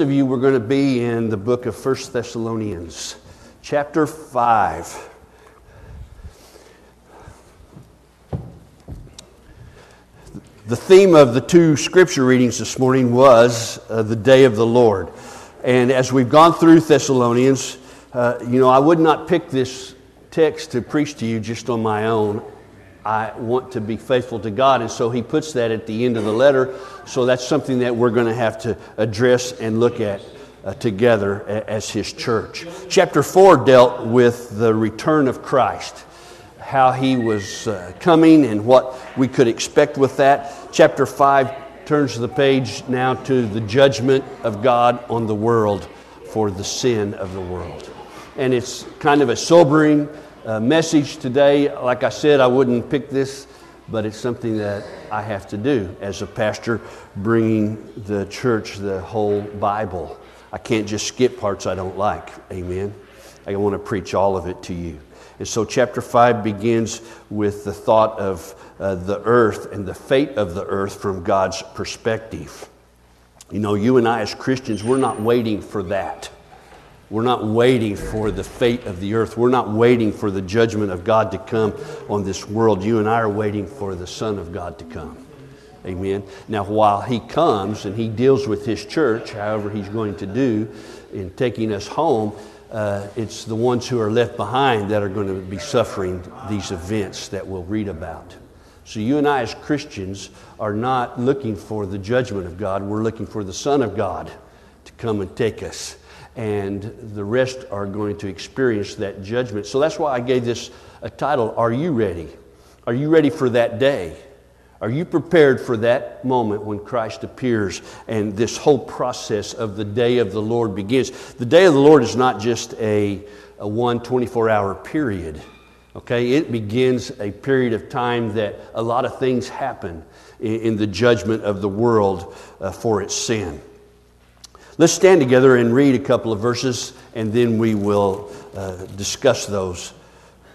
of you, we're going to be in the book of First Thessalonians, chapter 5. The theme of the two scripture readings this morning was uh, the day of the Lord. And as we've gone through Thessalonians, uh, you know, I would not pick this text to preach to you just on my own. I want to be faithful to God, and so he puts that at the end of the letter. So that's something that we're going to have to address and look at uh, together as his church. Chapter 4 dealt with the return of Christ how he was uh, coming and what we could expect with that. Chapter 5 turns the page now to the judgment of God on the world for the sin of the world. And it's kind of a sobering uh, message today. Like I said, I wouldn't pick this, but it's something that I have to do as a pastor, bringing the church the whole Bible. I can't just skip parts I don't like. Amen. I want to preach all of it to you. And so, chapter 5 begins with the thought of uh, the earth and the fate of the earth from God's perspective. You know, you and I as Christians, we're not waiting for that. We're not waiting for the fate of the earth. We're not waiting for the judgment of God to come on this world. You and I are waiting for the Son of God to come. Amen. Now, while He comes and He deals with His church, however He's going to do in taking us home, uh, it's the ones who are left behind that are going to be suffering these events that we'll read about. So, you and I, as Christians, are not looking for the judgment of God. We're looking for the Son of God to come and take us. And the rest are going to experience that judgment. So, that's why I gave this a title Are You Ready? Are you ready for that day? Are you prepared for that moment when Christ appears and this whole process of the day of the Lord begins? The day of the Lord is not just a, a one 24 hour period, okay? It begins a period of time that a lot of things happen in, in the judgment of the world uh, for its sin. Let's stand together and read a couple of verses and then we will uh, discuss those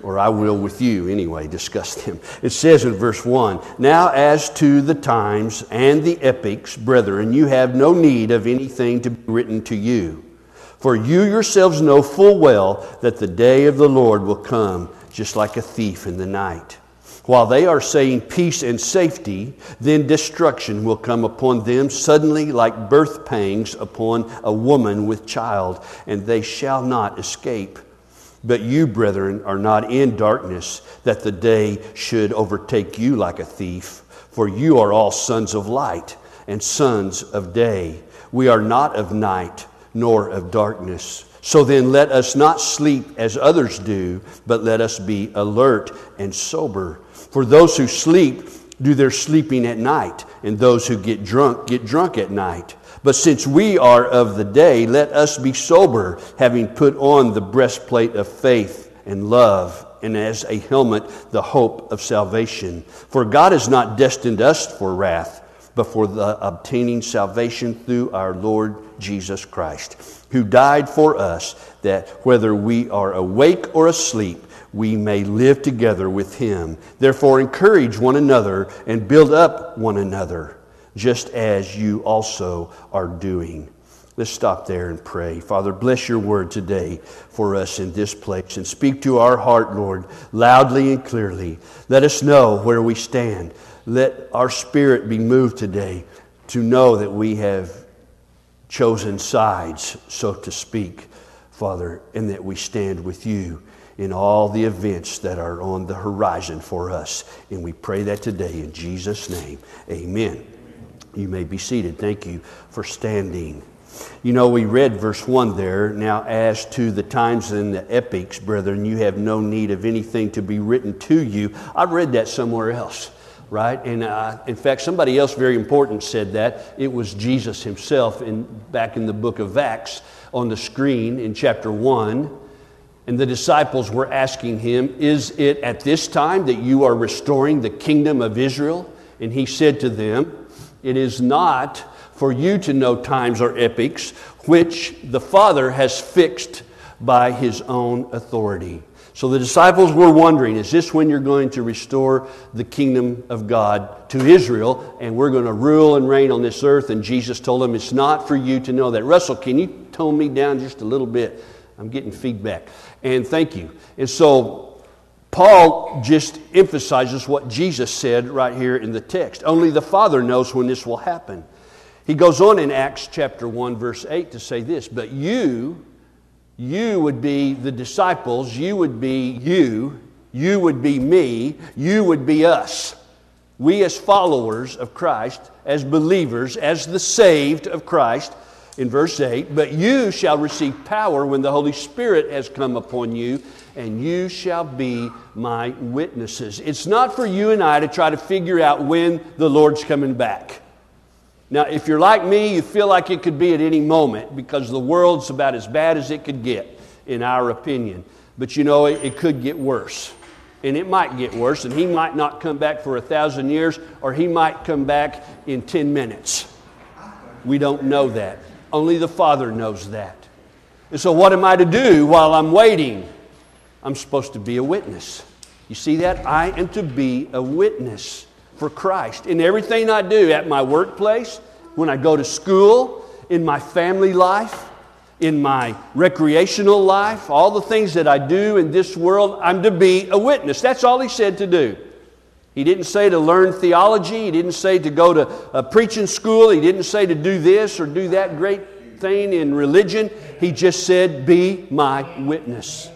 or I will with you anyway, discuss them. It says in verse 1 Now, as to the times and the epochs, brethren, you have no need of anything to be written to you. For you yourselves know full well that the day of the Lord will come just like a thief in the night. While they are saying peace and safety, then destruction will come upon them suddenly like birth pangs upon a woman with child, and they shall not escape. But you, brethren, are not in darkness, that the day should overtake you like a thief. For you are all sons of light and sons of day. We are not of night nor of darkness. So then let us not sleep as others do, but let us be alert and sober. For those who sleep do their sleeping at night, and those who get drunk get drunk at night. But since we are of the day, let us be sober, having put on the breastplate of faith and love, and as a helmet, the hope of salvation. For God has not destined us for wrath, but for the obtaining salvation through our Lord Jesus Christ, who died for us, that whether we are awake or asleep, we may live together with him. Therefore, encourage one another and build up one another just as you also are doing. Let's stop there and pray. Father, bless your word today for us in this place and speak to our heart, Lord, loudly and clearly. Let us know where we stand. Let our spirit be moved today to know that we have chosen sides, so to speak, Father, and that we stand with you in all the events that are on the horizon for us. And we pray that today in Jesus' name. Amen. You may be seated. Thank you for standing. You know, we read verse 1 there. Now, as to the times and the epochs, brethren, you have no need of anything to be written to you. I've read that somewhere else, right? And uh, in fact, somebody else very important said that. It was Jesus himself in, back in the book of Acts on the screen in chapter 1. And the disciples were asking him, Is it at this time that you are restoring the kingdom of Israel? And he said to them, it is not for you to know times or epochs which the Father has fixed by his own authority. So the disciples were wondering, is this when you're going to restore the kingdom of God to Israel and we're going to rule and reign on this earth? And Jesus told them, it's not for you to know that. Russell, can you tone me down just a little bit? I'm getting feedback. And thank you. And so Paul just emphasizes what Jesus said right here in the text. Only the Father knows when this will happen. He goes on in Acts chapter 1, verse 8 to say this, but you, you would be the disciples, you would be you, you would be me, you would be us. We, as followers of Christ, as believers, as the saved of Christ, in verse 8, but you shall receive power when the Holy Spirit has come upon you, and you shall be my witnesses. It's not for you and I to try to figure out when the Lord's coming back. Now, if you're like me, you feel like it could be at any moment because the world's about as bad as it could get, in our opinion. But you know, it, it could get worse. And it might get worse, and he might not come back for a thousand years, or he might come back in 10 minutes. We don't know that. Only the Father knows that. And so, what am I to do while I'm waiting? I'm supposed to be a witness. You see that? I am to be a witness for Christ in everything I do at my workplace, when I go to school, in my family life, in my recreational life, all the things that I do in this world, I'm to be a witness. That's all he said to do. He didn't say to learn theology. He didn't say to go to a preaching school. He didn't say to do this or do that great thing in religion. He just said, Be my witness.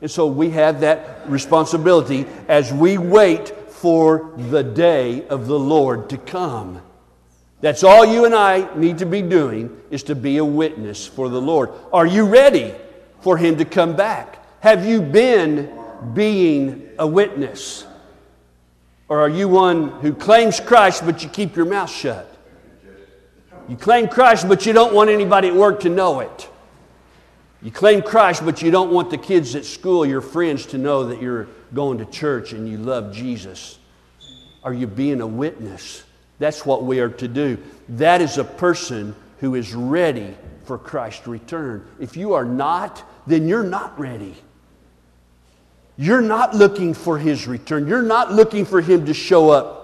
And so we have that responsibility as we wait for the day of the Lord to come. That's all you and I need to be doing is to be a witness for the Lord. Are you ready for Him to come back? Have you been being a witness? Or are you one who claims Christ but you keep your mouth shut? You claim Christ but you don't want anybody at work to know it. You claim Christ but you don't want the kids at school, your friends, to know that you're going to church and you love Jesus? Are you being a witness? That's what we are to do. That is a person who is ready for Christ's return. If you are not, then you're not ready. You're not looking for his return. You're not looking for him to show up.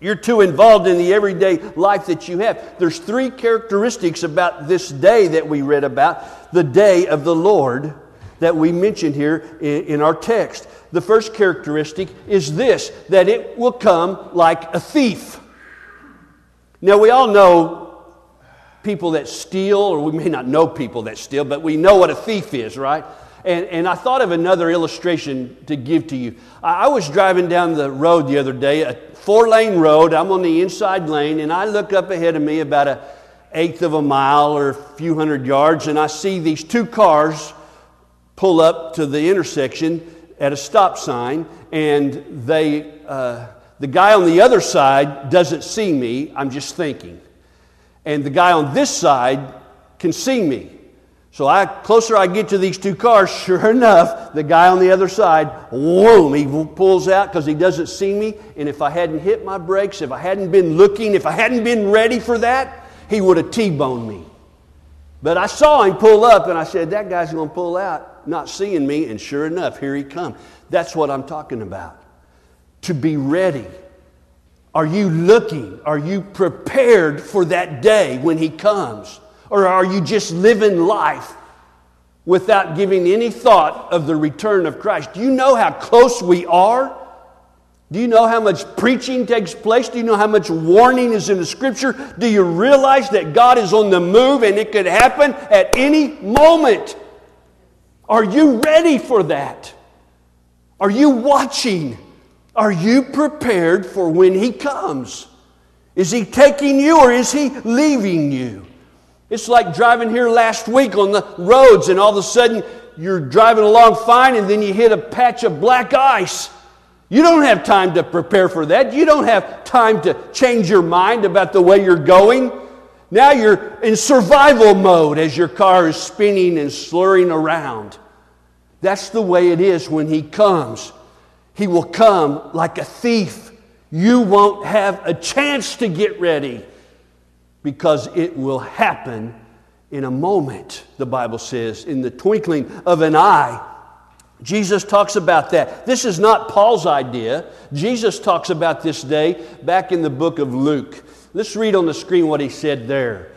You're too involved in the everyday life that you have. There's three characteristics about this day that we read about, the day of the Lord, that we mentioned here in, our text. The first characteristic is this that it will come like a thief. Now, we all know people that steal, or we may not know people that steal, but we know what a thief is, right? And, and I thought of another illustration to give to you. I, was driving down the road the other day, a four lane road. I'm on the inside lane, and I look up ahead of me about a eighth of a mile or a few hundred yards, and I see these two cars pull up to the intersection at a stop sign, and they, uh, the guy on the other side doesn't see me, I'm just thinking. And the guy on this side can see me. So I closer I get to these two cars, sure enough, the guy on the other side, whoa, he pulls out because he doesn't see me. And if I hadn't hit my brakes, if I hadn't been looking, if I hadn't been ready for that, he would have T-boned me. But I saw him pull up and I said, that guy's going to pull out not seeing me, and sure enough, here he come. That's what I'm talking about. To be ready. Are you looking? Are you prepared for that day when he comes? Or are you just living life without giving any thought of the return of Christ? Do you know how close we are? Do you know how much preaching takes place? Do you know how much warning is in the scripture? Do you realize that God is on the move and it could happen at any moment? Are you ready for that? Are you watching? Are you prepared for when He comes? Is He taking you or is He leaving you? It's like driving here last week on the roads, and all of a sudden you're driving along fine, and then you hit a patch of black ice. You don't have time to prepare for that. You don't have time to change your mind about the way you're going. Now you're in survival mode as your car is spinning and slurring around. That's the way it is when He comes. He will come like a thief. You won't have a chance to get ready because it will happen in a moment, the Bible says, in the twinkling of an eye. Jesus talks about that. This is not Paul's idea. Jesus talks about this day back in the book of Luke. Let's read on the screen what he said there.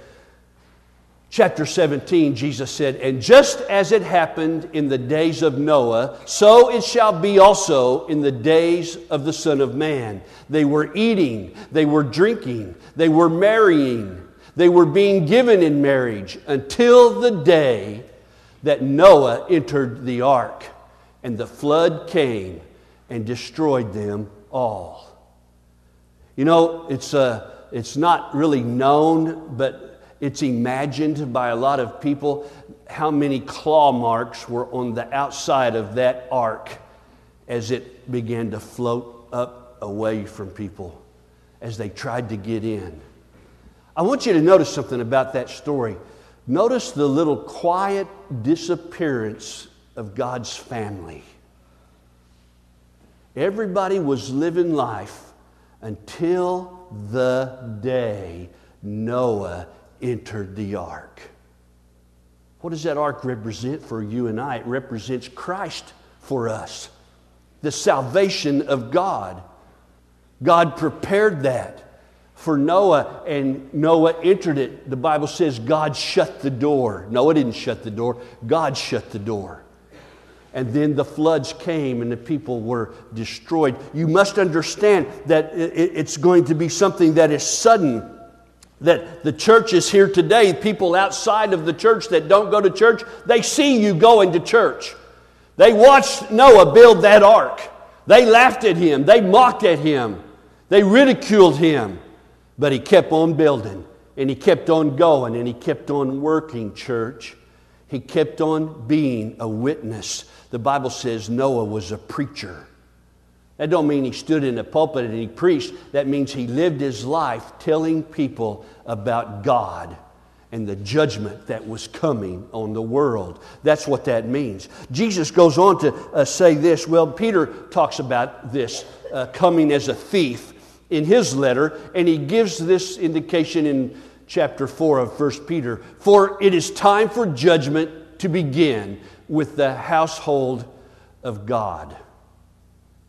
Chapter 17, Jesus said, And just as it happened in the days of Noah, so it shall be also in the days of the Son of Man. They were eating, they were drinking, they were marrying, they were being given in marriage until the day that Noah entered the ark and the flood came and destroyed them all. You know, it's, uh, it's not really known, but it's imagined by a lot of people how many claw marks were on the outside of that ark as it began to float up away from people as they tried to get in. I want you to notice something about that story. Notice the little quiet disappearance of God's family. Everybody was living life until the day Noah entered the ark. What does that ark represent for you and I? It represents Christ for us, the salvation of God. God prepared that for Noah, and Noah entered it. The Bible says God shut the door. Noah didn't shut the door, God shut the door. And then the floods came and the people were destroyed. You must understand that it's going to be something that is sudden. That the church is here today. People outside of the church that don't go to church, they see you going to church. They watched Noah build that ark. They laughed at him. They mocked at him. They ridiculed him. But he kept on building and he kept on going and he kept on working, church. He kept on being a witness. The Bible says Noah was a preacher. That don't mean he stood in a pulpit and he preached. That means he lived his life telling people about God and the judgment that was coming on the world. That's what that means. Jesus goes on to uh, say this. Well, Peter talks about this uh, coming as a thief in his letter, and he gives this indication in chapter 4 of 1 Peter. For it is time for judgment to begin with the household of God.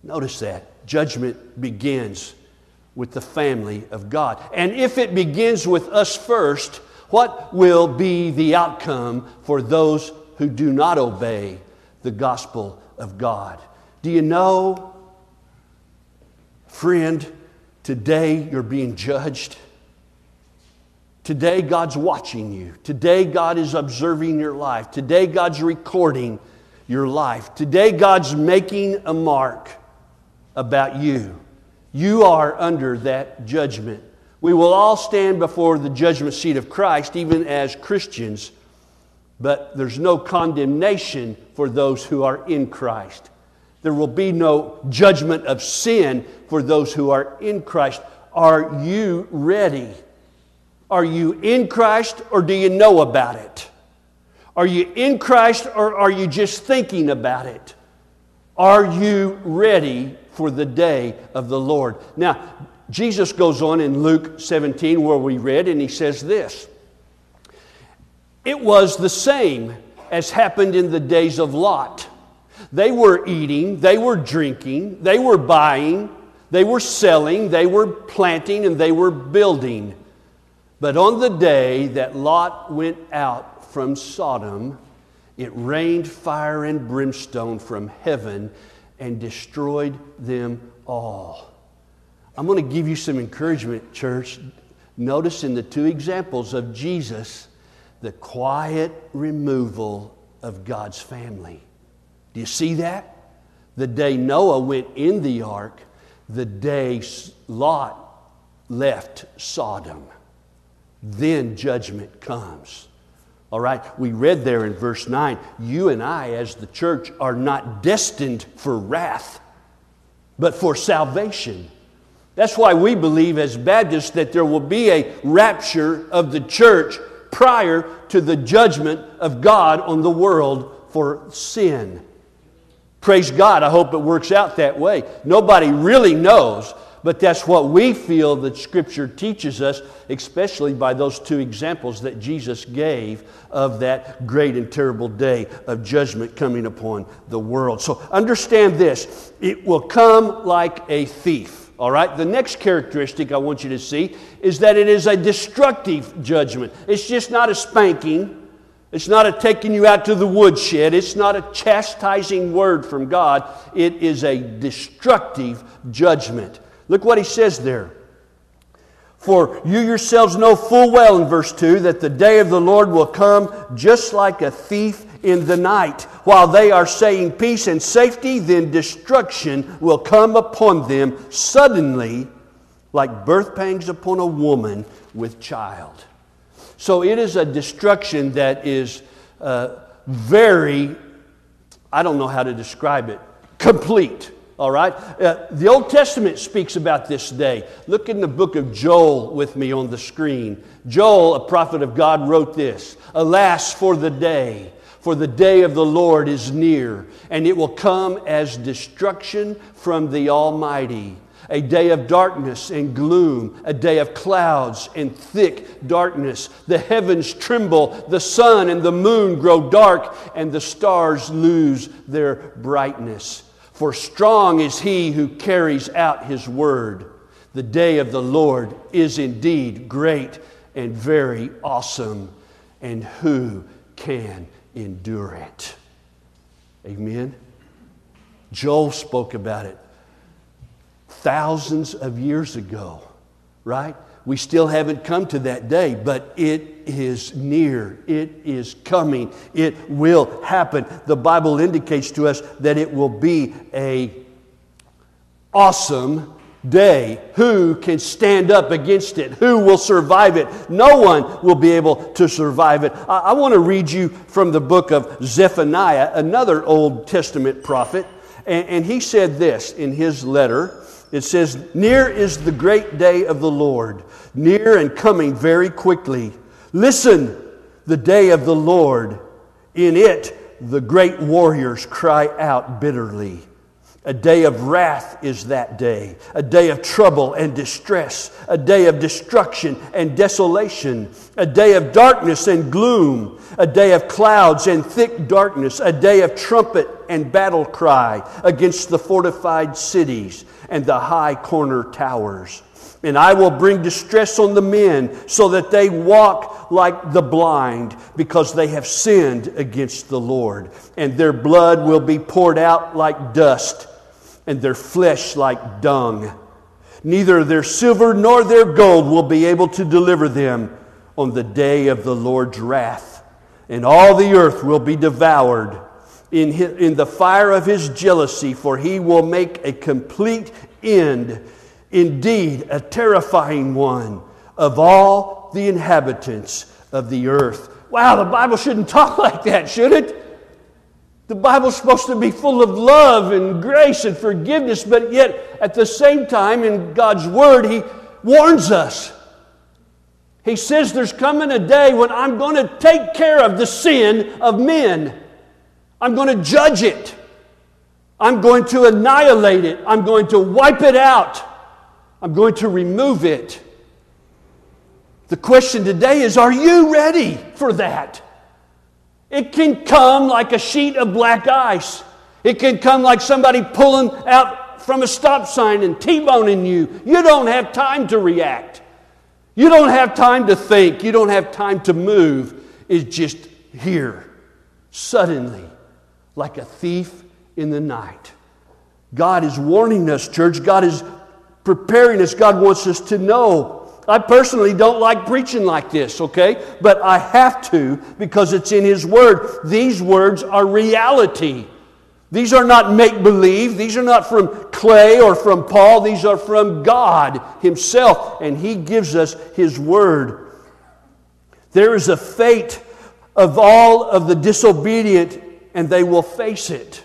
Notice that. Judgment begins with the family of God. And if it begins with us first, what will be the outcome for those who do not obey the gospel of God? Do you know, friend, Today, you're being judged. Today, God's watching you. Today, God is observing your life. Today, God's recording your life. Today, God's making a mark about you. You are under that judgment. We will all stand before the judgment seat of Christ, even as Christians, but there's no condemnation for those who are in Christ. There will be no judgment of sin for those who are in Christ. Are you ready? Are you in Christ or do you know about it? Are you in Christ or are you just thinking about it? Are you ready for the day of the Lord? Now, Jesus goes on in Luke 17, where we read, and he says this It was the same as happened in the days of Lot. They were eating, they were drinking, they were buying, they were selling, they were planting, and they were building. But on the day that Lot went out from Sodom, it rained fire and brimstone from heaven and destroyed them all. I'm going to give you some encouragement, church. Notice in the two examples of Jesus the quiet removal of God's family. Do you see that? The day Noah went in the ark, the day Lot left Sodom. Then judgment comes. All right, we read there in verse 9 you and I, as the church, are not destined for wrath, but for salvation. That's why we believe as Baptists that there will be a rapture of the church prior to the judgment of God on the world for sin. Praise God, I hope it works out that way. Nobody really knows, But that's what we feel that Scripture teaches us, especially by those two examples that Jesus gave of that great and terrible day of judgment coming upon the world. So understand this it will come like a thief. All right? The next characteristic I want you to see is that it is a destructive judgment. It's just not a spanking. It's not a taking you out to the woodshed. It's not a chastising word from God. It is a destructive judgment. Look what he says there. For you yourselves know full well in verse 2 that the day of the Lord will come just like a thief in the night. While they are saying peace and safety, then destruction will come upon them suddenly, like birth pangs upon a woman with child. So it is a destruction that is uh, very, I don't know how to describe it, complete. All right? Uh, the Old Testament speaks about this day. Look in the book of Joel with me on the screen. Joel, a prophet of God, wrote this Alas for the day, for the day of the Lord is near, and it will come as destruction from the Almighty. A day of darkness and gloom, a day of clouds and thick darkness. The heavens tremble, the sun and the moon grow dark, and the stars lose their brightness. For strong is he who carries out his word. The day of the Lord is indeed great and very awesome, and who can endure it? Amen. Joel spoke about it thousands of years ago, right? We still haven't come to that day, but it is near. It is coming. It will happen. The Bible indicates to us that it will be a awesome day. Who can stand up against it? Who will survive it? No one will be able to survive it. I, I want to read you from the book of Zephaniah, another Old Testament prophet. And, and he said this in his letter. It says, Near is the great day of the Lord, near and coming very quickly. Listen, the day of the Lord. In it, the great warriors cry out bitterly. A day of wrath is that day, a day of trouble and distress, a day of destruction and desolation, a day of darkness and gloom, a day of clouds and thick darkness, a day of trumpet and battle cry against the fortified cities and the high corner towers. And I will bring distress on the men so that they walk like the blind because they have sinned against the Lord. And their blood will be poured out like dust and their flesh like dung. Neither their silver nor their gold will be able to deliver them on the day of the Lord's wrath. And all the earth will be devoured in, his, in the fire of his jealousy, for he will make a complete end, indeed, a terrifying one of all the inhabitants of the earth. Wow, the Bible shouldn't talk like that, should it? The Bible's supposed to be full of love and grace and forgiveness, but yet at the same time, in God's Word, He warns us. He says there's coming a day when I'm going to take care of the sin of men. I'm going to judge it. I'm going to annihilate it. I'm going to wipe it out. I'm going to remove it. The question today is Are you ready for that? It can come like a sheet of black ice. It can come like somebody pulling out from a stop sign and T boning you. You don't have time to react. You don't have time to think. You don't have time to move. It's just here, suddenly, like a thief in the night. God is warning us, church. God is preparing us. God wants us to know I personally don't like preaching like this, okay? But I have to because it's in His Word. These words are reality. These are not make believe. These are not from Clay or from Paul. These are from God Himself, and He gives us His Word. There is a fate of all of the disobedient, and they will face it.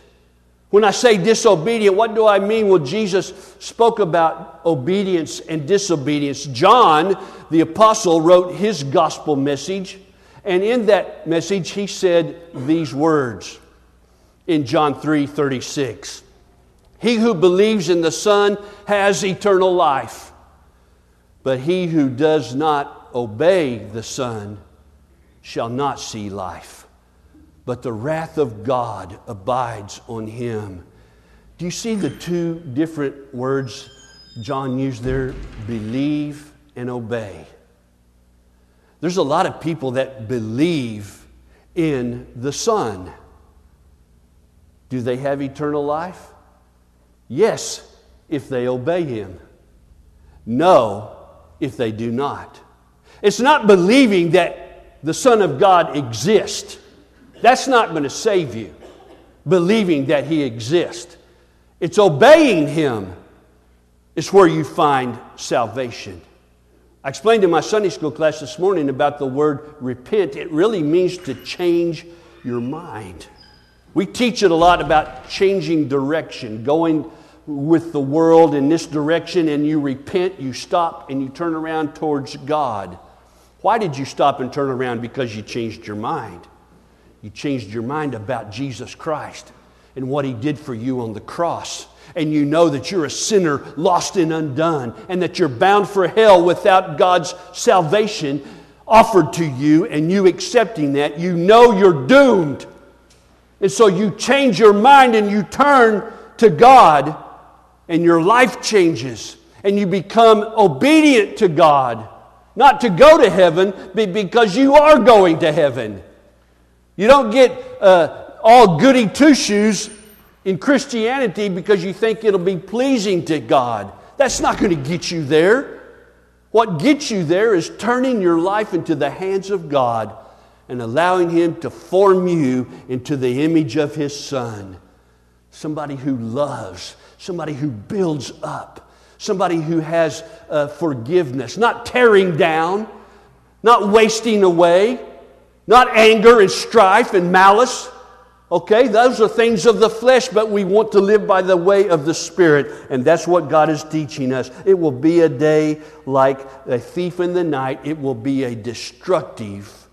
When I say disobedient, what do I mean? Well, Jesus spoke about obedience and disobedience. John, the apostle, wrote his gospel message, and in that message, he said these words in John 3 36. He who believes in the Son has eternal life. But he who does not obey the Son shall not see life, but the wrath of God abides on him. Do you see the two different words John used there? Believe and obey. There's a lot of people that believe in the Son. Do they have eternal life? Yes, if they obey Him. No, if they do not. It's not believing that the Son of God exists. That's not going to save you, believing that He exists. It's obeying Him is where you find salvation. I explained in my Sunday school class this morning about the word repent. It really means to change your mind. We teach it a lot about changing direction, going with the world in this direction, and you repent, you stop, and you turn around towards God. Why did you stop and turn around? Because you changed your mind. You changed your mind about Jesus Christ and what He did for you on the cross and you know that you're a sinner lost and undone, and that you're bound for hell without God's salvation offered to you, and you accepting that, you know you're doomed. And so you change your mind and you turn to God, and your life changes, and you become obedient to God. Not to go to heaven, but because you are going to heaven. You don't get uh, all goody two shoes in Christianity because you think it'll be pleasing to God. That's not going to get you there. What gets you there is turning your life into the hands of God and allowing Him to form you into the image of His Son. Somebody who loves, somebody who builds up, somebody who has uh, forgiveness, not tearing down, not wasting away, not anger and strife and malice Okay, those are things of the flesh, but we want to live by the way of the Spirit, and that's what God is teaching us. It will be a day like a thief in the night, it will be a destructive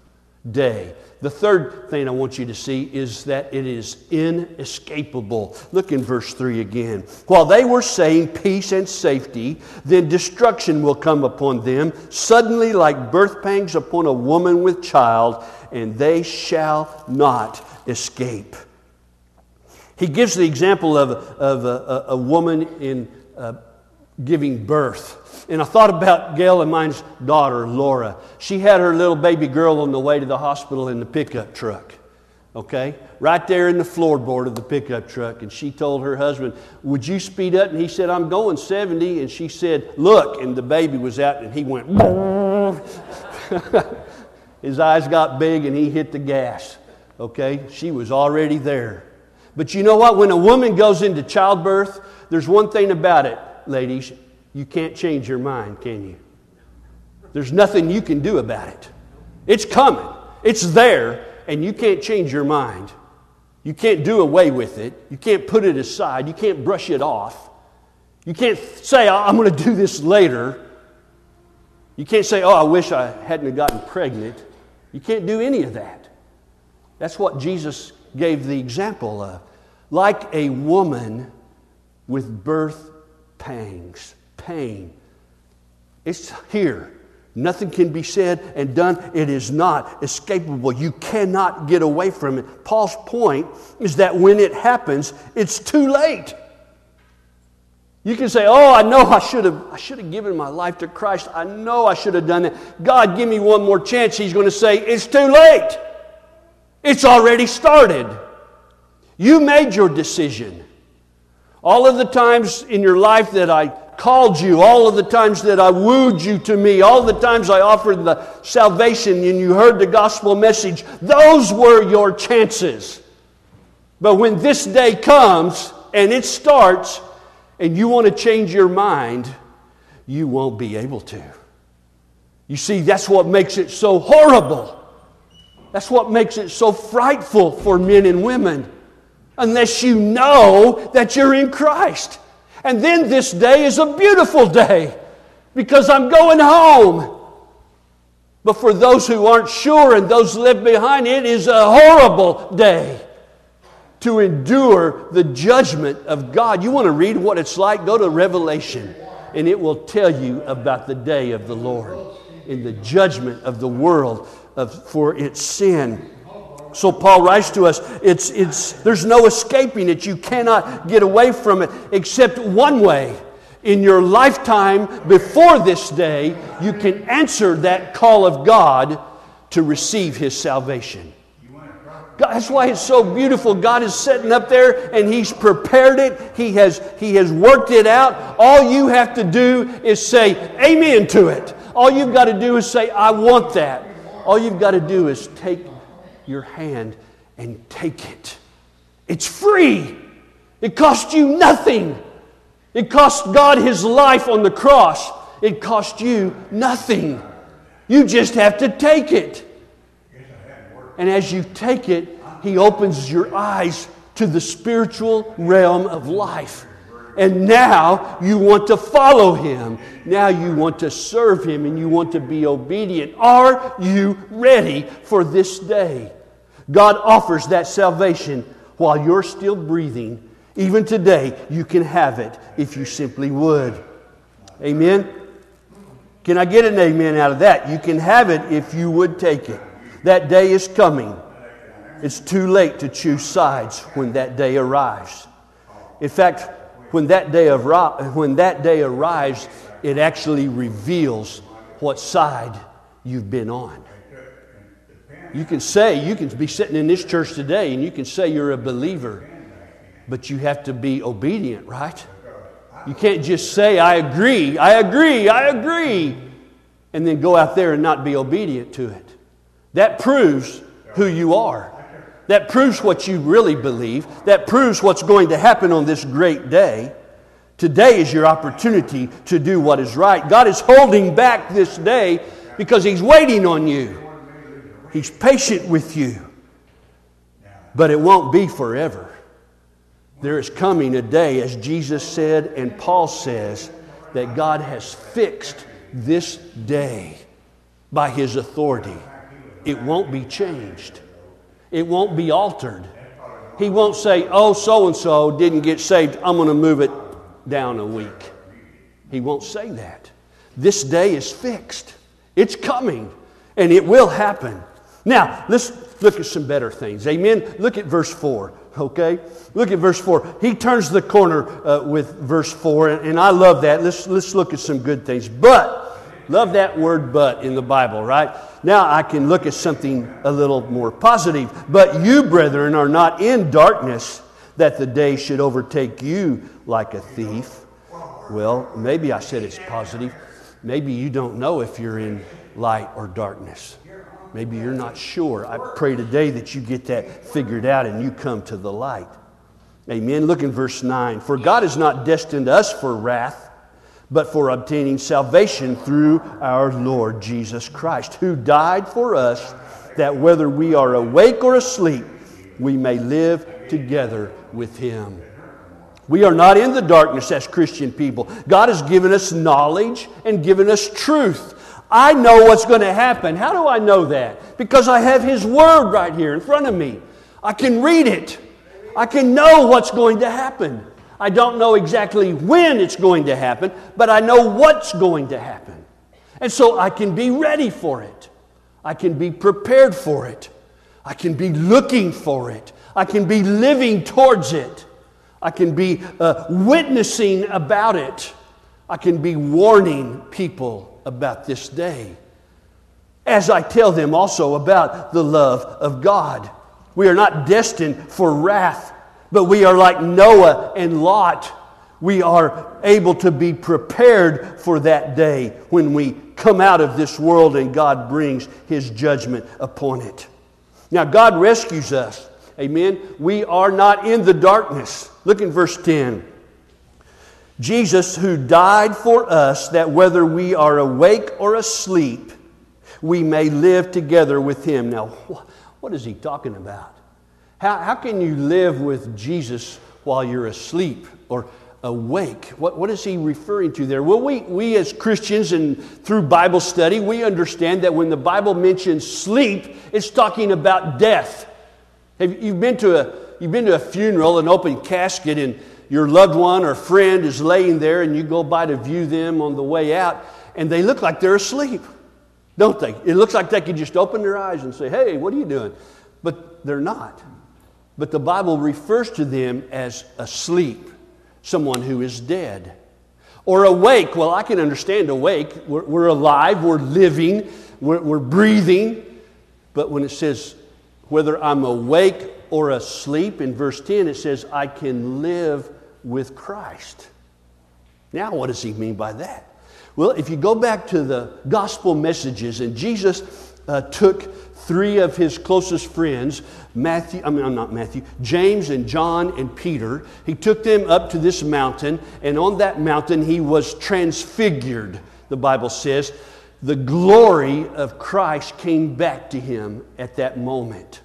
day. The third thing I want you to see is that it is inescapable. Look in verse 3 again. While they were saying peace and safety, then destruction will come upon them, suddenly like birth pangs upon a woman with child, and they shall not escape. He gives the example of, of a, a, woman in uh, giving birth. And I thought about Gail and mine's daughter, Laura. She had her little baby girl on the way to the hospital in the pickup truck. Okay? Right there in the floorboard of the pickup truck. And she told her husband, Would you speed up? And he said, I'm going 70. And she said, Look. And the baby was out and he went, His eyes got big and he hit the gas. Okay? She was already there. But you know what? When a woman goes into childbirth, there's one thing about it, ladies. You can't change your mind, can you? There's nothing you can do about it. It's coming, it's there, and you can't change your mind. You can't do away with it. You can't put it aside. You can't brush it off. You can't say, I'm going to do this later. You can't say, oh, I wish I hadn't gotten pregnant. You can't do any of that. That's what Jesus gave the example of. Like a woman with birth pangs, pain. It's here. Nothing can be said and done. It is not escapable. You cannot get away from it. Paul's point is that when it happens, it's too late. You can say, Oh, I know I should have I should have given my life to Christ. I know I should have done that. God, give me one more chance. He's going to say, It's too late. It's already started. You made your decision. All of the times in your life that I called you, all of the times that I wooed you to me, all the times I offered the salvation and you heard the gospel message, those were your chances. But when this day comes and it starts and you want to change your mind, you won't be able to. You see, that's what makes it so horrible. That's what makes it so frightful for men and women, unless you know that you're in Christ. And then this day is a beautiful day because I'm going home. But for those who aren't sure and those left behind, it is a horrible day. to endure the judgment of God. You want to read what it's like? Go to Revelation, and it will tell you about the day of the Lord in the judgment of the world of, for its sin. So Paul writes to us, it's, it's, there's no escaping it. You cannot get away from it except one way. In your lifetime before this day, you can answer that call of God to receive His salvation. God, that's why it's so beautiful. God is sitting up there and He's prepared it. He has, he has worked it out. All you have to do is say amen to it. All you've got to do is say, I want that. All you've got to do is take your hand and take it. It's free. It cost you nothing. It cost God His life on the cross. It cost you nothing. You just have to take it. And as you take it, He opens your eyes to the spiritual realm of life. And now you want to follow Him. Now you want to serve Him and you want to be obedient. Are you ready for this day? God offers that salvation while you're still breathing. Even today, you can have it if you simply would. Amen? Can I get an amen out of that? You can have it if you would take it. That day is coming. It's too late to choose sides when that day arrives. In fact, when that day, when that day arrives, it actually reveals what side you've been on. You can say, you can be sitting in this church today and you can say you're a believer, but you have to be obedient, right? You can't just say, I agree, I agree, I agree, and then go out there and not be obedient to it. That proves who you are. That proves what you really believe. That proves what's going to happen on this great day. Today is your opportunity to do what is right. God is holding back this day because He's waiting on you. He's patient with you. But it won't be forever. There is coming a day, as Jesus said and Paul says, that God has fixed this day by His authority. It won't be changed, it won't be altered. He won't say, oh, so and so didn't get saved, I'm going to move it down a week. He won't say that. This day is fixed, it's coming, and it will happen. Now, let's look at some better things. Amen. Look at verse 4. Okay? Look at verse 4. He turns the corner uh, with verse 4, and, and I love that. Let's, let's look at some good things. But, love that word but in the Bible, right? Now I can look at something a little more positive. But you, brethren, are not in darkness that the day should overtake you like a thief. Well, maybe I said it's positive. Maybe you don't know if you're in light or darkness. Maybe you're not sure. I pray today that you get that figured out and you come to the light. Amen. Look in verse 9. For God has not destined us for wrath, but for obtaining salvation through our Lord Jesus Christ, who died for us, that whether we are awake or asleep, we may live together with Him. We are not in the darkness as Christian people. God has given us knowledge and given us truth. I know what's going to happen. How do I know that? Because I have His Word right here in front of me. I can read it. I can know what's going to happen. I don't know exactly when it's going to happen, but I know what's going to happen. And so I can be ready for it. I can be prepared for it. I can be looking for it. I can be living towards it. I can be uh, witnessing about it. I can be warning people about this day. As I tell them also about the love of God. We are not destined for wrath, but we are like Noah and Lot. We are able to be prepared for that day when we come out of this world and God brings His judgment upon it. Now, God rescues us. Amen. We are not in the darkness. Look in verse 10. Jesus, who died for us, that whether we are awake or asleep, we may live together with him. Now, what is he talking about? How, how can you live with Jesus while you're asleep or awake? What, what is he referring to there? Well, we, we as Christians and through Bible study, we understand that when the Bible mentions sleep, it's talking about death. Have you been to a you've been to a funeral, an open casket, and your loved one or friend is laying there, and you go by to view them on the way out, and they look like they're asleep, don't they? It looks like they could just open their eyes and say, Hey, what are you doing? But they're not. But the Bible refers to them as asleep, someone who is dead. Or awake. Well, I can understand awake. We're, we're alive, we're living, we're, we're breathing. But when it says whether I'm awake or asleep, in verse 10, it says, I can live with Christ. Now, what does he mean by that? Well, if you go back to the gospel messages, and Jesus uh, took three of his closest friends, Matthew, I mean, I'm not Matthew, James and John and Peter. He took them up to this mountain, and on that mountain he was transfigured, the Bible says. The glory of Christ came back to him at that moment.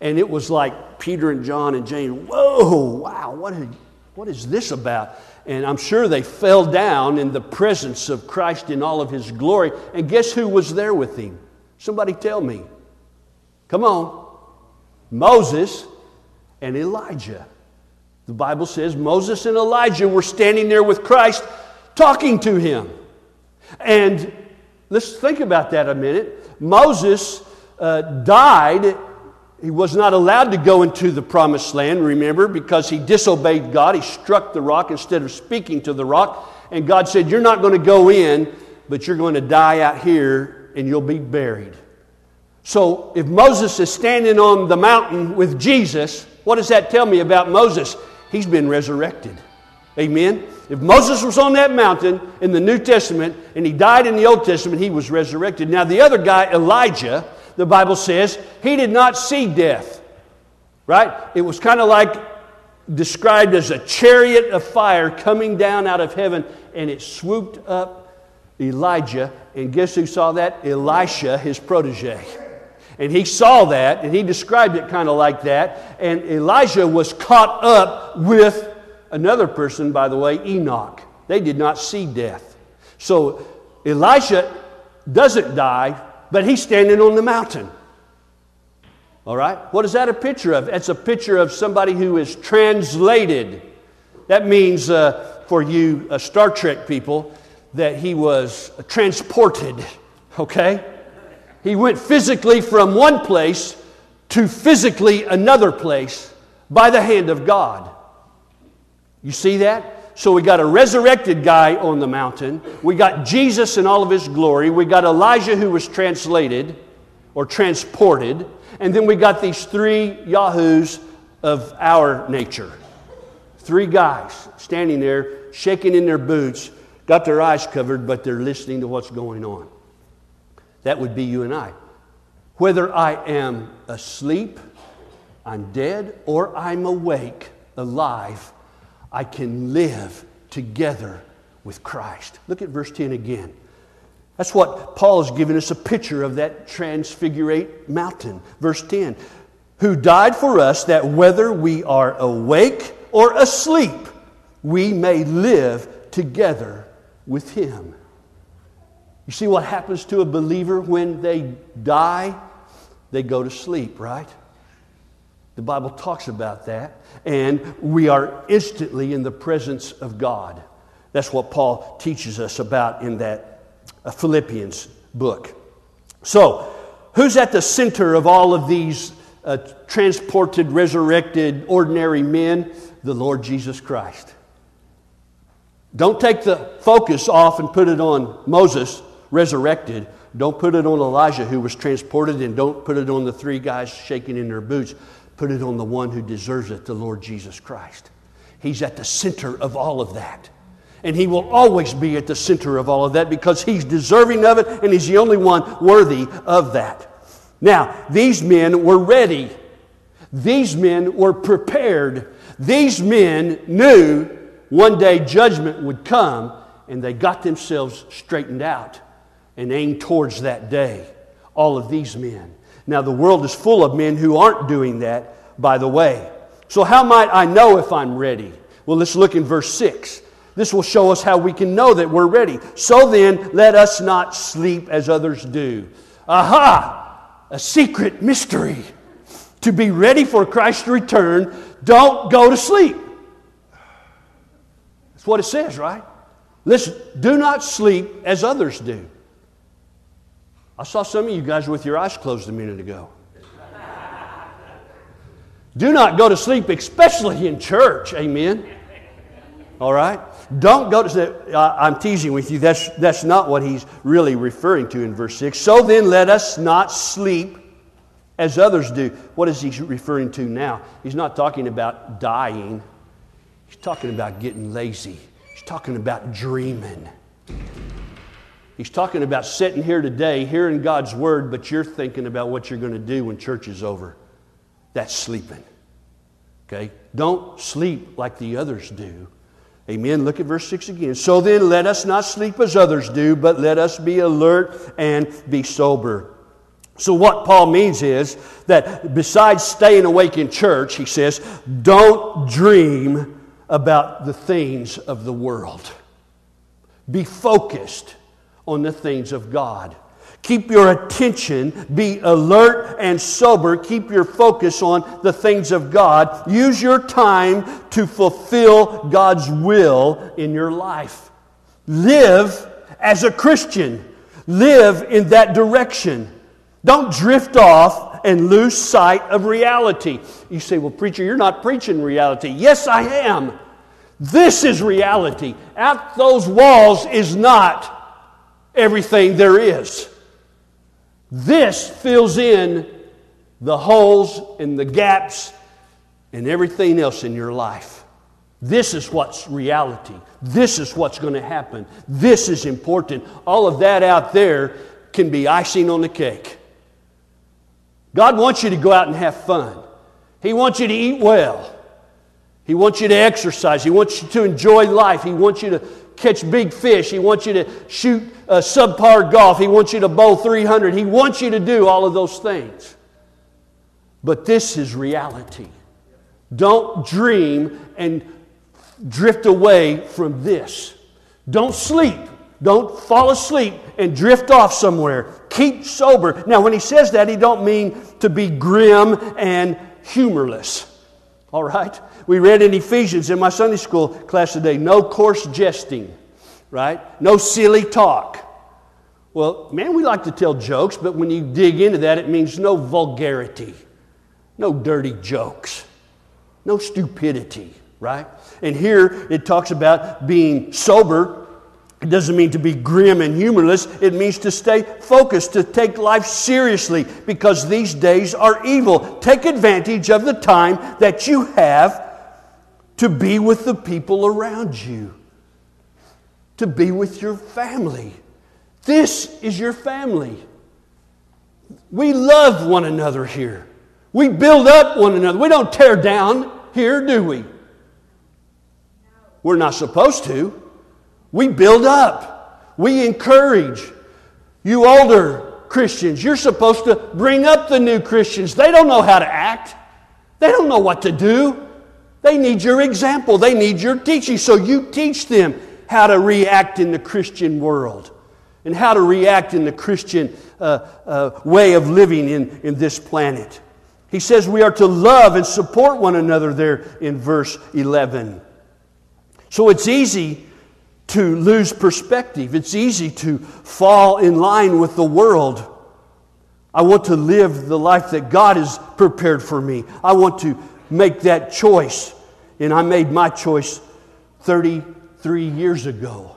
And it was like Peter and John and James, whoa, wow, what is, what is this about? And I'm sure they fell down in the presence of Christ in all of his glory. And guess who was there with him? Somebody tell me. Come on. Moses and Elijah. The Bible says Moses and Elijah were standing there with Christ talking to him. And let's think about that a minute. Moses uh, died he was not allowed to go into the promised land, remember, because he disobeyed God. He struck the rock instead of speaking to the rock. And God said, You're not going to go in, but you're going to die out here and you'll be buried. So if Moses is standing on the mountain with Jesus, what does that tell me about Moses? He's been resurrected. Amen? If Moses was on that mountain in the New Testament and he died in the Old Testament, he was resurrected. Now, the other guy, Elijah, the Bible says, he did not see death. Right? It was kind of like described as a chariot of fire coming down out of heaven, and it swooped up Elijah. And guess who saw that? Elisha, his protege. And he saw that, and he described it kind of like that. And Elijah was caught up with another person, by the way, Enoch. They did not see death. So Elisha doesn't die, but he's standing on the mountain. All right? What is that a picture of? It's a picture of somebody who is translated. That means, uh, for you uh, Star Trek people, that he was transported. Okay? He went physically from one place to physically another place by the hand of God. You see that? So we got a resurrected guy on the mountain. We got Jesus in all of his glory. We got Elijah who was translated or transported. And then we got these three Yahoos of our nature. Three guys standing there, shaking in their boots, got their eyes covered, but they're listening to what's going on. That would be you and I. Whether I am asleep, I'm dead, or I'm awake, alive, I can live together with Christ. Look at verse 10 again. That's what Paul is giving us a picture of that transfigurate mountain. Verse 10 Who died for us that whether we are awake or asleep, we may live together with him. You see what happens to a believer when they die? They go to sleep, right? The Bible talks about that. And we are instantly in the presence of God. That's what Paul teaches us about in that uh, Philippians book. So, who's at the center of all of these uh, transported, resurrected, ordinary men? The Lord Jesus Christ. Don't take the focus off and put it on Moses, resurrected. Don't put it on Elijah, who was transported, and don't put it on the three guys shaking in their boots. Put it on the one who deserves it, the Lord Jesus Christ. He's at the center of all of that. And he will always be at the center of all of that because he's deserving of it and he's the only one worthy of that. Now, these men were ready. These men were prepared. These men knew one day judgment would come and they got themselves straightened out and aimed towards that day. All of these men. Now, the world is full of men who aren't doing that, by the way. So, how might I know if I'm ready? Well, let's look in verse 6. This will show us how we can know that we're ready. So then, let us not sleep as others do. Aha! A secret mystery. to be ready for Christ's return, don't go to sleep. That's what it says, right? Listen, do not sleep as others do. I saw some of you guys with your eyes closed a minute ago. do not go to sleep, especially in church. Amen. All right? Don't go to sleep. I'm teasing with you. That's, that's not what he's really referring to in verse 6. So then, let us not sleep as others do. What is he referring to now? He's not talking about dying, he's talking about getting lazy he's talking about dreaming. He's talking about sitting here today, hearing God's word, but you're thinking about what you're going to do when church is over. That's sleeping. Okay? Don't sleep like the others do. Amen. Look at verse 6 again. So then, let us not sleep as others do, but let us be alert and be sober. So, what Paul means is that besides staying awake in church, he says, don't dream about the things of the world. Be focused on the things of God. Keep your attention, be alert and sober. Keep your focus on the things of God. Use your time to fulfill God's will in your life. Live as a Christian, live in that direction. Don't drift off and lose sight of reality. You say, Well, preacher, you're not preaching reality. Yes, I am. This is reality. Out those walls is not everything there is. This fills in the holes and the gaps and everything else in your life. This is what's reality. This is what's going to happen. This is important. All of that out there can be icing on the cake. God wants you to go out and have fun. He wants you to eat well. He wants you to exercise. He wants you to enjoy life. He wants you to catch big fish. He wants you to shoot a subpar golf. He wants you to bowl 300. He wants you to do all of those things. But this is reality. Don't dream and drift away from this. Don't sleep. Don't fall asleep and drift off somewhere. Keep sober. Now, when he says that, he don't mean to be grim and humorless. All right? We read in Ephesians in my Sunday school class today no coarse jesting, right? No silly talk. Well, man, we like to tell jokes, but when you dig into that, it means no vulgarity, no dirty jokes, no stupidity, right? And here it talks about being sober it doesn't mean to be grim and humorless. It means to stay focused, to take life seriously, because these days are evil. Take advantage of the time that you have to be with the people around you, to be with your family. This is your family. We love one another here. We build up one another. We don't tear down here, do we? We're not supposed to. We build up, we encourage. You older Christians, you're supposed to bring up the new Christians. They don't know how to act, they don't know what to do. They need your example, they need your teaching. So you teach them how to react in the Christian world and how to react in the Christian uh, uh, way of living in, in this planet. He says we are to love and support one another there in verse 11. So it's easy to lose perspective. It's easy to fall in line with the world. I want to live the life that God has prepared for me. I want to make that choice. And I made my choice 33 years ago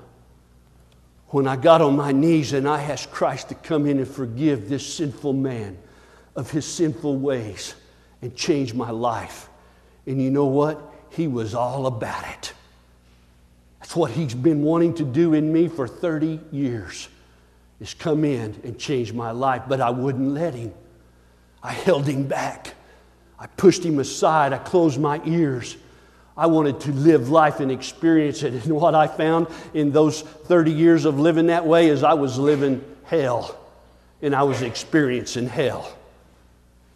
when I got on my knees and I asked Christ to come in and forgive this sinful man of his sinful ways and change my life. And you know what? He was all about it. That's what he's been wanting to do in me for 30 years is come in and change my life, but I wouldn't let him. I held him back. I pushed him aside. I closed my ears. I wanted to live life and experience it. And what I found in those 30 years of living that way is I was living hell and I was experiencing hell.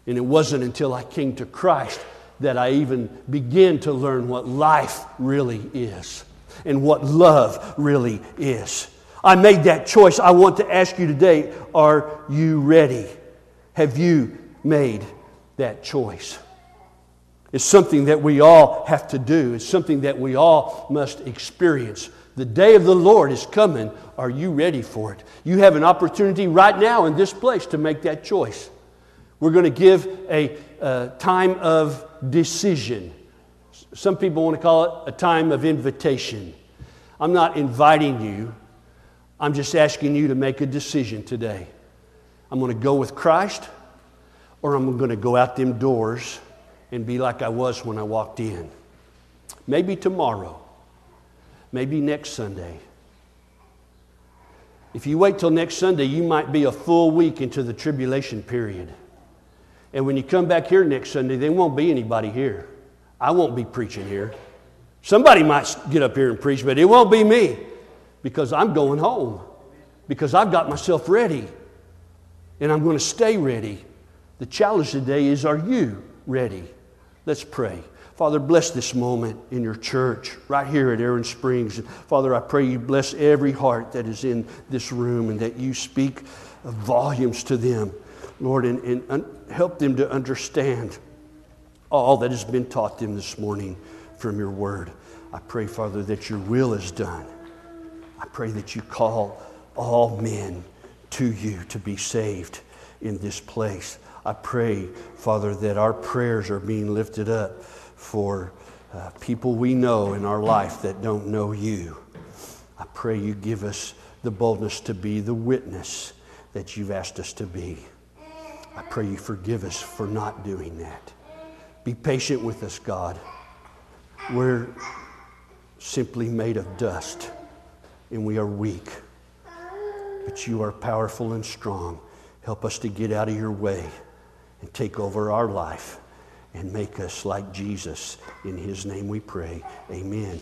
And it wasn't until I came to Christ that I even began to learn what life really is and what love really is. I made that choice. I want to ask you today are you ready? Have you made that choice. It's something that we all have to do. It's something that we all must experience. The day of the Lord is coming. Are you ready for it? You have an opportunity right now in this place to make that choice. We're going to give a, a time of decision. Some people want to call it a time of invitation. I'm not inviting you, I'm just asking you to make a decision today. I'm going to go with Christ, or I'm going to go out them doors and be like I was when I walked in. Maybe tomorrow, maybe next Sunday. If you wait till next Sunday, you might be a full week into the tribulation period. And when you come back here next Sunday, there won't be anybody here. I won't be preaching here. Somebody might get up here and preach, but it won't be me because I'm going home, because I've got myself ready and I'm going to stay ready. The challenge today is are you ready? Let's pray. Father, bless this moment in your church right here at Aaron Springs. Father, I pray you bless every heart that is in this room and that you speak volumes to them, Lord, and, and un- help them to understand all that has been taught them this morning from your word. I pray, Father, that your will is done. I pray that you call all men to you to be saved in this place. I pray, Father, that our prayers are being lifted up for uh, people we know in our life that don't know you. I pray you give us the boldness to be the witness that you've asked us to be. I pray you forgive us for not doing that. Be patient with us, God. We're simply made of dust and we are weak. But you are powerful and strong. Help us to get out of your way and take over our life and make us like Jesus. In his name we pray. Amen.